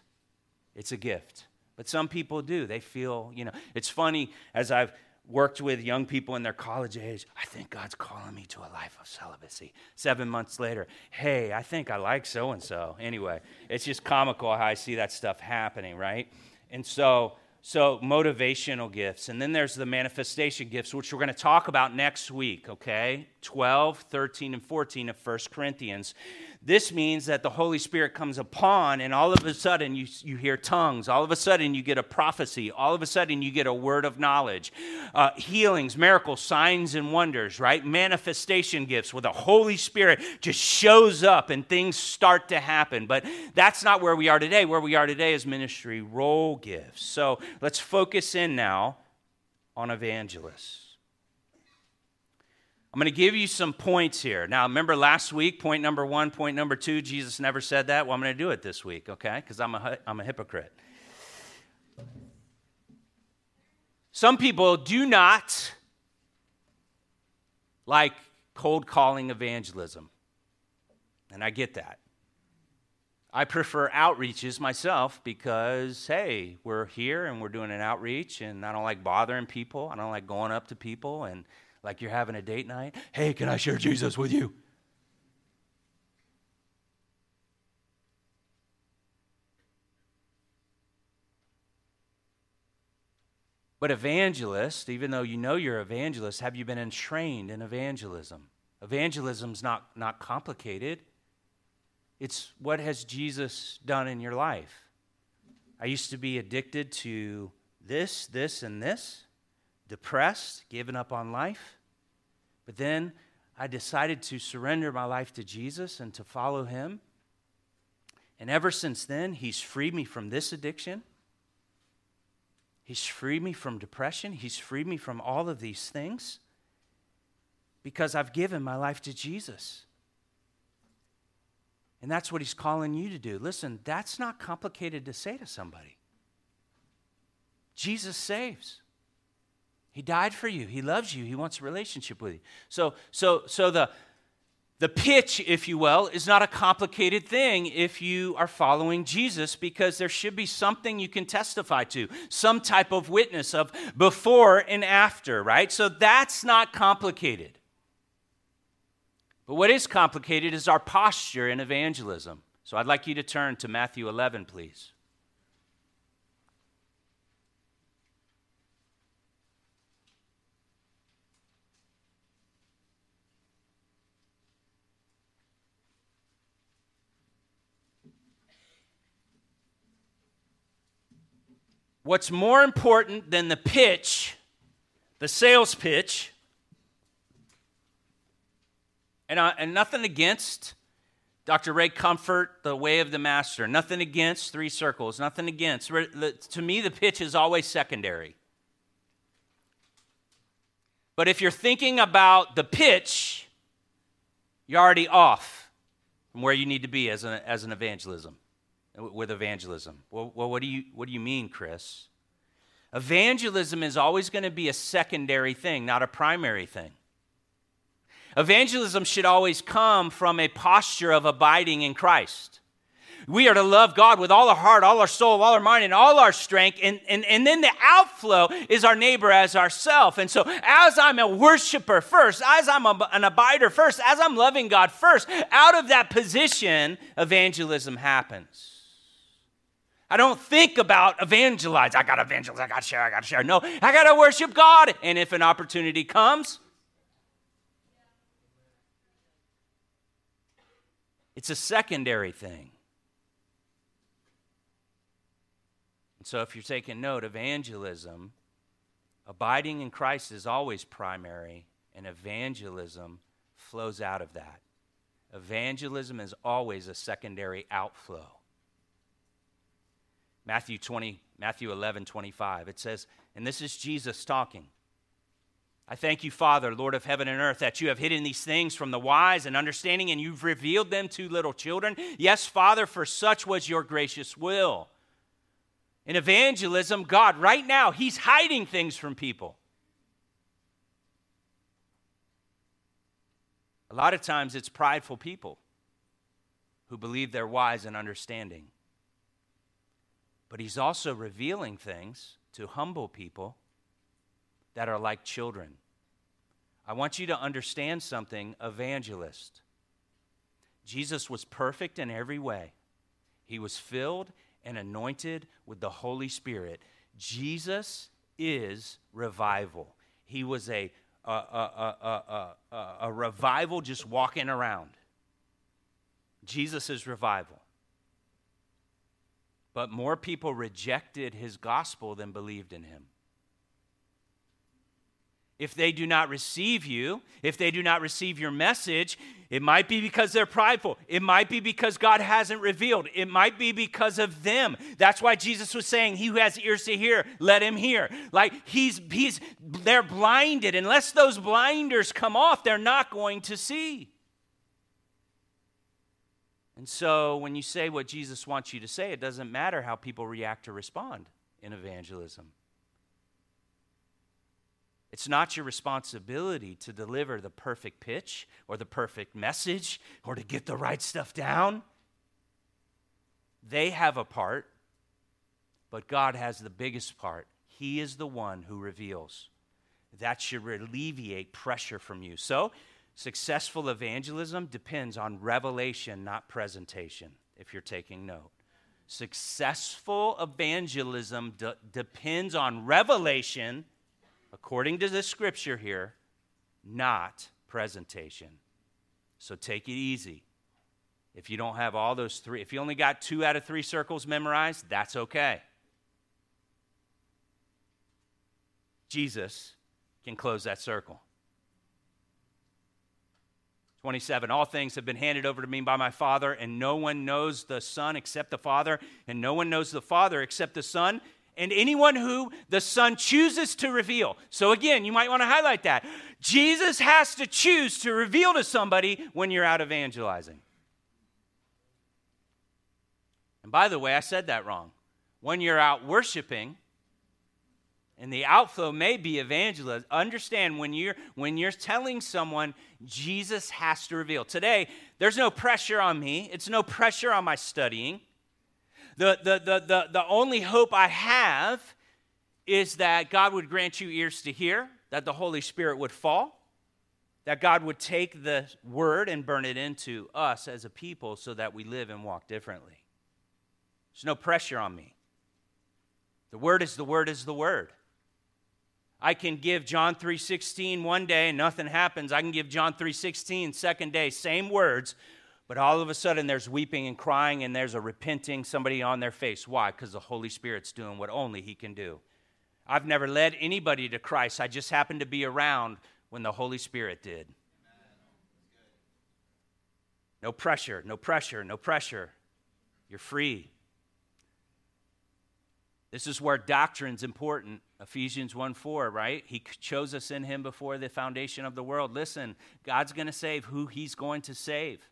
It's a gift. But some people do. They feel, you know, it's funny as I've worked with young people in their college age, I think God's calling me to a life of celibacy. Seven months later, hey, I think I like so and so. Anyway, it's just comical how I see that stuff happening, right? And so, so motivational gifts. And then there's the manifestation gifts, which we're going to talk about next week, okay? 12, 13, and 14 of 1 Corinthians. This means that the Holy Spirit comes upon, and all of a sudden you, you hear tongues. All of a sudden you get a prophecy. All of a sudden you get a word of knowledge. Uh, healings, miracles, signs, and wonders, right? Manifestation gifts where the Holy Spirit just shows up and things start to happen. But that's not where we are today. Where we are today is ministry role gifts. So let's focus in now on evangelists. I'm going to give you some points here. Now, remember last week, point number one, point number two, Jesus never said that. Well, I'm going to do it this week, okay? Because I'm a, I'm a hypocrite. Some people do not like cold calling evangelism, and I get that. I prefer outreaches myself because, hey, we're here and we're doing an outreach, and I don't like bothering people. I don't like going up to people and like you're having a date night. Hey, can I share Jesus with you? But evangelist, even though you know you're evangelist, have you been entrained in evangelism? Evangelism's not, not complicated. It's what has Jesus done in your life? I used to be addicted to this, this, and this. Depressed, given up on life. But then I decided to surrender my life to Jesus and to follow him. And ever since then, he's freed me from this addiction. He's freed me from depression. He's freed me from all of these things because I've given my life to Jesus. And that's what he's calling you to do. Listen, that's not complicated to say to somebody. Jesus saves. He died for you. He loves you. He wants a relationship with you. So, so, so the, the pitch, if you will, is not a complicated thing if you are following Jesus because there should be something you can testify to, some type of witness of before and after, right? So that's not complicated. But what is complicated is our posture in evangelism. So I'd like you to turn to Matthew 11, please. What's more important than the pitch, the sales pitch, and, uh, and nothing against Dr. Ray Comfort, The Way of the Master, nothing against Three Circles, nothing against. To me, the pitch is always secondary. But if you're thinking about the pitch, you're already off from where you need to be as an, as an evangelism with evangelism. Well, well, what, do you, what do you mean, Chris? Evangelism is always going to be a secondary thing, not a primary thing. Evangelism should always come from a posture of abiding in Christ. We are to love God with all our heart, all our soul, all our mind, and all our strength. And, and, and then the outflow is our neighbor as ourself. And so, as I'm a worshiper first, as I'm a, an abider first, as I'm loving God first, out of that position, evangelism happens. I don't think about evangelize. I got to evangelize. I got to share. I got to share. No, I got to worship God. And if an opportunity comes, it's a secondary thing. And so, if you're taking note, evangelism, abiding in Christ is always primary, and evangelism flows out of that. Evangelism is always a secondary outflow. Matthew 20, Matthew 11, 25. It says, and this is Jesus talking. I thank you, Father, Lord of heaven and earth, that you have hidden these things from the wise and understanding, and you've revealed them to little children. Yes, Father, for such was your gracious will. In evangelism, God, right now, He's hiding things from people. A lot of times it's prideful people who believe they're wise and understanding but he's also revealing things to humble people that are like children. I want you to understand something, evangelist. Jesus was perfect in every way. He was filled and anointed with the Holy Spirit. Jesus is revival. He was a, a, a, a, revival just walking around. Jesus is revival. But more people rejected his gospel than believed in him. If they do not receive you, if they do not receive your message, it might be because they're prideful. It might be because God hasn't revealed. It might be because of them. That's why Jesus was saying, He who has ears to hear, let him hear. Like he's he's they're blinded. Unless those blinders come off, they're not going to see. And so when you say what Jesus wants you to say, it doesn't matter how people react or respond in evangelism. It's not your responsibility to deliver the perfect pitch or the perfect message or to get the right stuff down. They have a part, but God has the biggest part. He is the one who reveals. That should alleviate pressure from you. So, Successful evangelism depends on revelation, not presentation, if you're taking note. Successful evangelism de- depends on revelation, according to the scripture here, not presentation. So take it easy. If you don't have all those three, if you only got two out of three circles memorized, that's okay. Jesus can close that circle. 27 All things have been handed over to me by my Father, and no one knows the Son except the Father, and no one knows the Father except the Son, and anyone who the Son chooses to reveal. So, again, you might want to highlight that. Jesus has to choose to reveal to somebody when you're out evangelizing. And by the way, I said that wrong. When you're out worshiping, and the outflow may be evangelism. Understand when you're when you're telling someone Jesus has to reveal. Today, there's no pressure on me. It's no pressure on my studying. The the the the, the only hope I have is that God would grant you ears to hear, that the Holy Spirit would fall, that God would take the word and burn it into us as a people so that we live and walk differently. There's no pressure on me. The word is the word is the word. I can give John 3:16 one day and nothing happens. I can give John 3:16 second day, same words, but all of a sudden there's weeping and crying and there's a repenting somebody on their face. Why? Cuz the Holy Spirit's doing what only he can do. I've never led anybody to Christ. I just happened to be around when the Holy Spirit did. No pressure, no pressure, no pressure. You're free. This is where doctrine's important. Ephesians 1 4, right? He chose us in him before the foundation of the world. Listen, God's going to save who he's going to save.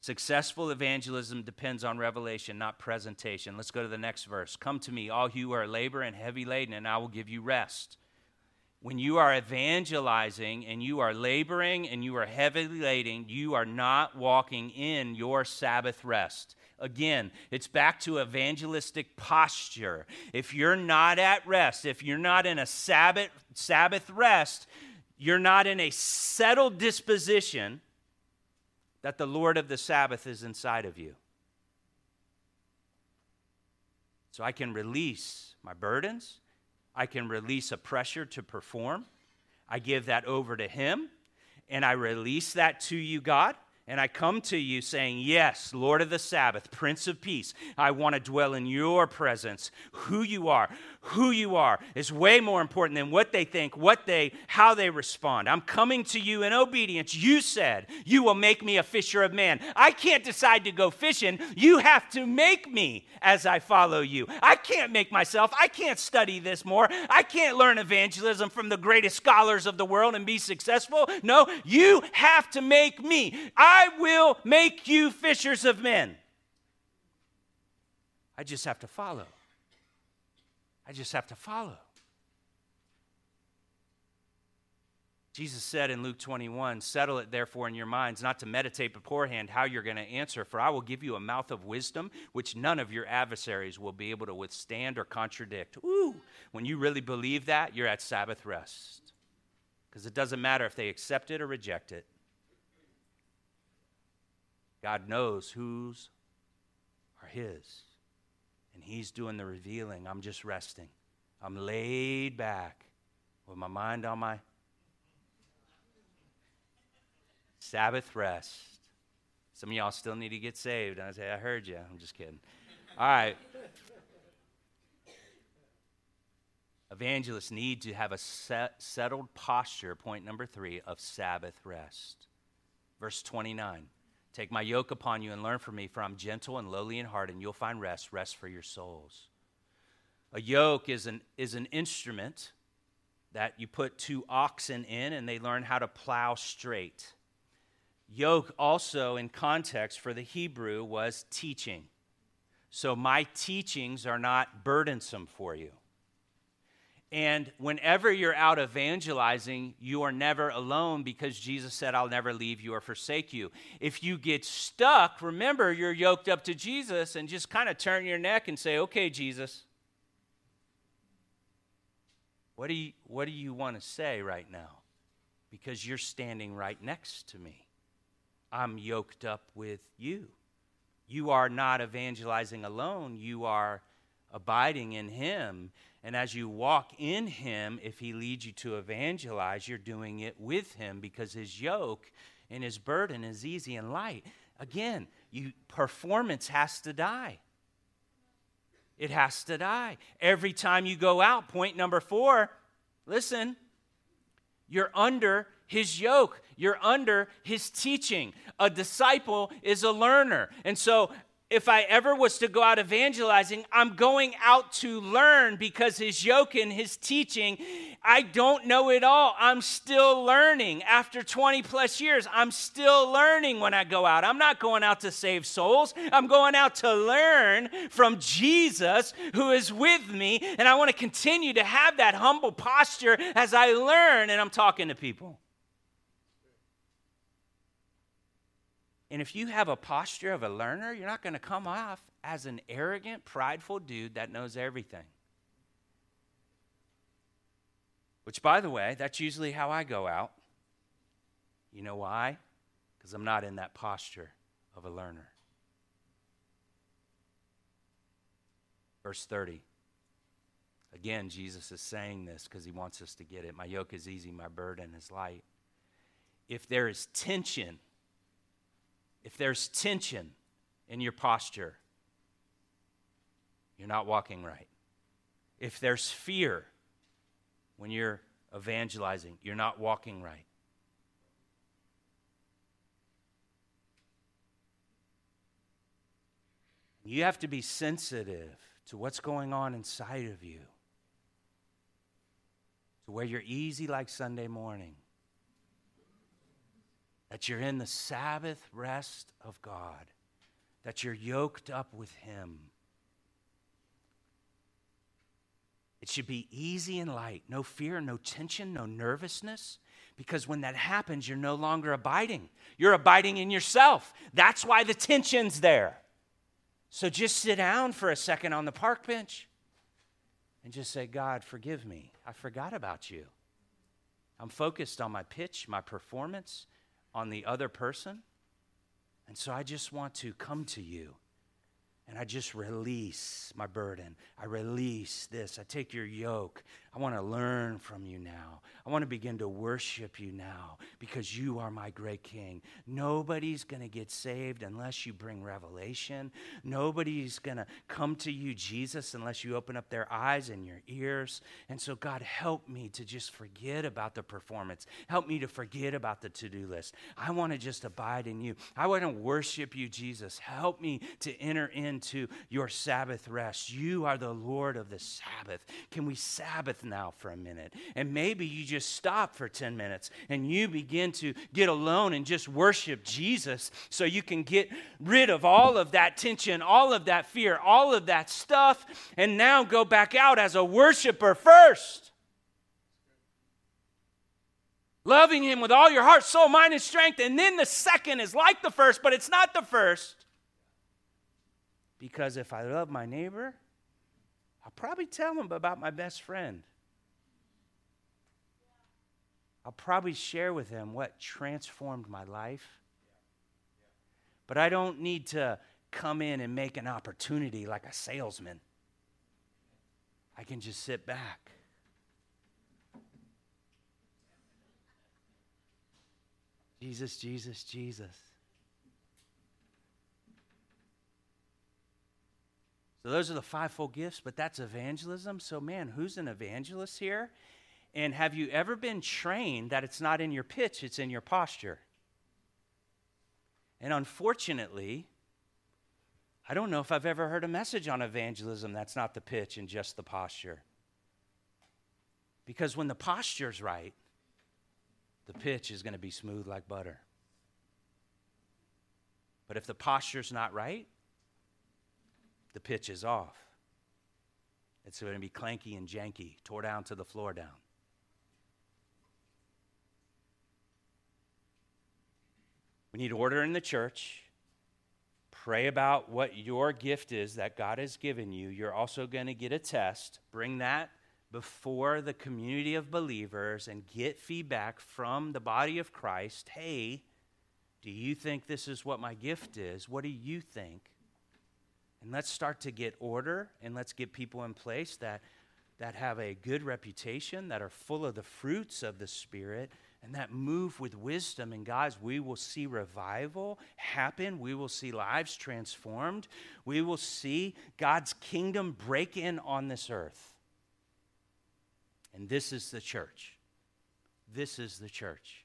Successful evangelism depends on revelation, not presentation. Let's go to the next verse. Come to me, all you who are labor and heavy laden, and I will give you rest. When you are evangelizing and you are laboring and you are heavily laden, you are not walking in your Sabbath rest. Again, it's back to evangelistic posture. If you're not at rest, if you're not in a Sabbath, Sabbath rest, you're not in a settled disposition that the Lord of the Sabbath is inside of you. So I can release my burdens, I can release a pressure to perform. I give that over to Him, and I release that to you, God. And I come to you saying, Yes, Lord of the Sabbath, Prince of Peace, I want to dwell in your presence. Who you are, who you are is way more important than what they think, what they, how they respond. I'm coming to you in obedience. You said you will make me a fisher of men. I can't decide to go fishing. You have to make me as I follow you. I can't make myself. I can't study this more. I can't learn evangelism from the greatest scholars of the world and be successful. No, you have to make me. I will make you fishers of men. I just have to follow. I just have to follow. Jesus said in Luke 21, Settle it therefore in your minds, not to meditate beforehand how you're going to answer, for I will give you a mouth of wisdom which none of your adversaries will be able to withstand or contradict. Ooh, when you really believe that, you're at Sabbath rest. Because it doesn't matter if they accept it or reject it. God knows whose are His. And He's doing the revealing. I'm just resting. I'm laid back with my mind on my Sabbath rest. Some of y'all still need to get saved. I say, I heard you. I'm just kidding. All right. Evangelists need to have a set, settled posture, point number three, of Sabbath rest. Verse 29. Take my yoke upon you and learn from me, for I'm gentle and lowly in heart, and you'll find rest, rest for your souls. A yoke is an, is an instrument that you put two oxen in, and they learn how to plow straight. Yoke, also in context for the Hebrew, was teaching. So my teachings are not burdensome for you. And whenever you're out evangelizing, you are never alone because Jesus said, I'll never leave you or forsake you. If you get stuck, remember you're yoked up to Jesus and just kind of turn your neck and say, Okay, Jesus, what do you, what do you want to say right now? Because you're standing right next to me. I'm yoked up with you. You are not evangelizing alone, you are abiding in Him. And as you walk in Him, if He leads you to evangelize, you're doing it with Him because His yoke and His burden is easy and light. Again, you, performance has to die. it has to die. Every time you go out, point number four, listen, you're under his yoke. You're under his teaching. A disciple is a learner. And so if I ever was to go out evangelizing, I'm going out to learn because his yoke and his teaching, I don't know it all. I'm still learning. After 20 plus years, I'm still learning when I go out. I'm not going out to save souls. I'm going out to learn from Jesus who is with me. And I want to continue to have that humble posture as I learn and I'm talking to people. And if you have a posture of a learner, you're not going to come off as an arrogant, prideful dude that knows everything. Which, by the way, that's usually how I go out. You know why? Because I'm not in that posture of a learner. Verse 30. Again, Jesus is saying this because he wants us to get it. My yoke is easy, my burden is light. If there is tension, if there's tension in your posture, you're not walking right. If there's fear when you're evangelizing, you're not walking right. You have to be sensitive to what's going on inside of you, to where you're easy like Sunday morning that you're in the Sabbath rest of God, that you're yoked up with Him. It should be easy and light, no fear, no tension, no nervousness. Because when that happens, you're no longer abiding. You're abiding in yourself. That's why the tension's there. So just sit down for a second on the park bench and just say, God, forgive me. I forgot about you. I'm focused on my pitch, my performance, on the other person. And so I just want to come to you and I just release my burden. I release this. I take your yoke. I want to learn from you now. I want to begin to worship you now because you are my great king. Nobody's going to get saved unless you bring revelation. Nobody's going to come to you, Jesus, unless you open up their eyes and your ears. And so, God, help me to just forget about the performance. Help me to forget about the to do list. I want to just abide in you. I want to worship you, Jesus. Help me to enter into your Sabbath rest. You are the Lord of the Sabbath. Can we Sabbath? Now for a minute. And maybe you just stop for 10 minutes and you begin to get alone and just worship Jesus so you can get rid of all of that tension, all of that fear, all of that stuff, and now go back out as a worshiper first. Loving Him with all your heart, soul, mind, and strength. And then the second is like the first, but it's not the first. Because if I love my neighbor, I'll probably tell him about my best friend. I'll probably share with him what transformed my life. But I don't need to come in and make an opportunity like a salesman. I can just sit back. Jesus, Jesus, Jesus. So those are the fivefold gifts, but that's evangelism. So, man, who's an evangelist here? And have you ever been trained that it's not in your pitch, it's in your posture? And unfortunately, I don't know if I've ever heard a message on evangelism that's not the pitch and just the posture. Because when the posture's right, the pitch is going to be smooth like butter. But if the posture's not right, the pitch is off. It's going to be clanky and janky, tore down to the floor down. We need order in the church. Pray about what your gift is that God has given you. You're also going to get a test. Bring that before the community of believers and get feedback from the body of Christ. Hey, do you think this is what my gift is? What do you think? And let's start to get order and let's get people in place that, that have a good reputation, that are full of the fruits of the Spirit, and that move with wisdom. And guys, we will see revival happen. We will see lives transformed. We will see God's kingdom break in on this earth. And this is the church. This is the church.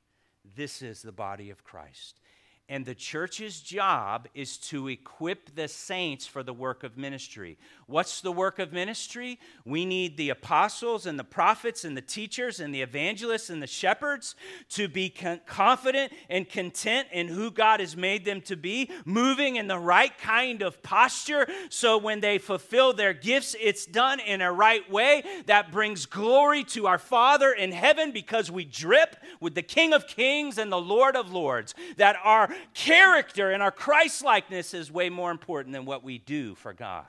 This is the body of Christ. And the church's job is to equip the saints for the work of ministry. What's the work of ministry? We need the apostles and the prophets and the teachers and the evangelists and the shepherds to be con- confident and content in who God has made them to be, moving in the right kind of posture so when they fulfill their gifts, it's done in a right way that brings glory to our Father in heaven because we drip with the King of Kings and the Lord of Lords. That our character and our Christ likeness is way more important than what we do for God.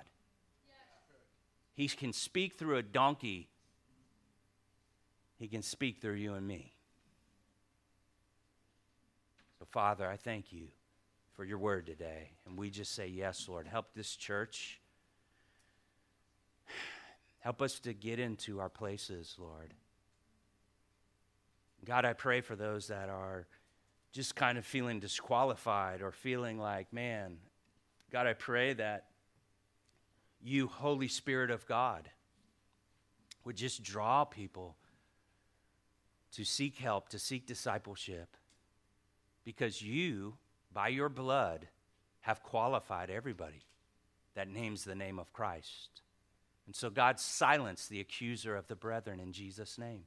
He can speak through a donkey, He can speak through you and me. So, Father, I thank you for your word today. And we just say, Yes, Lord, help this church. Help us to get into our places, Lord. God, I pray for those that are just kind of feeling disqualified or feeling like, man, God, I pray that you, Holy Spirit of God, would just draw people to seek help, to seek discipleship, because you, by your blood, have qualified everybody that names the name of Christ. And so, God, silence the accuser of the brethren in Jesus' name.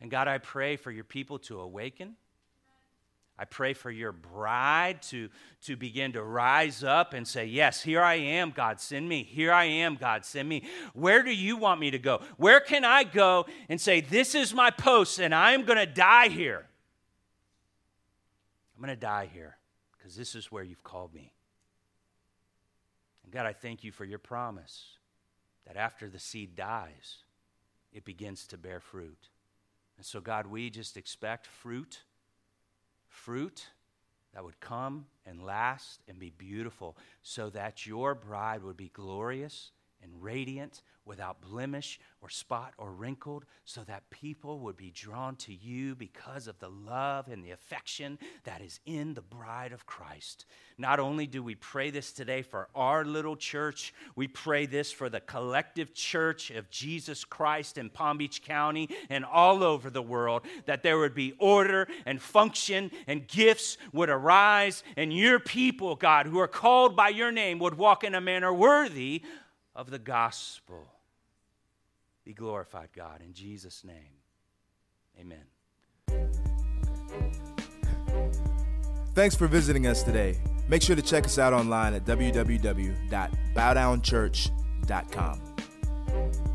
And God, I pray for your people to awaken I pray for your bride to, to begin to rise up and say, Yes, here I am, God, send me. Here I am, God, send me. Where do you want me to go? Where can I go and say, This is my post and I'm going to die here? I'm going to die here because this is where you've called me. And God, I thank you for your promise that after the seed dies, it begins to bear fruit. And so, God, we just expect fruit fruit that would come and last and be beautiful, so that your bride would be glorious and radiant, without blemish or spot or wrinkled, so that people would be drawn to you because of the love and the affection that is in the bride of Christ. Not only do we pray this today for our little church, we pray this for the collective church of Jesus Christ in Palm Beach County and all over the world, that there would be order and function and gifts would arise, and your people, God, who are called by your name, would walk in a manner worthy of the gospel. Be glorified, God, in Jesus' name. Amen. Thanks for visiting us today. Make sure to check us out online at www.bowdownchurch.com.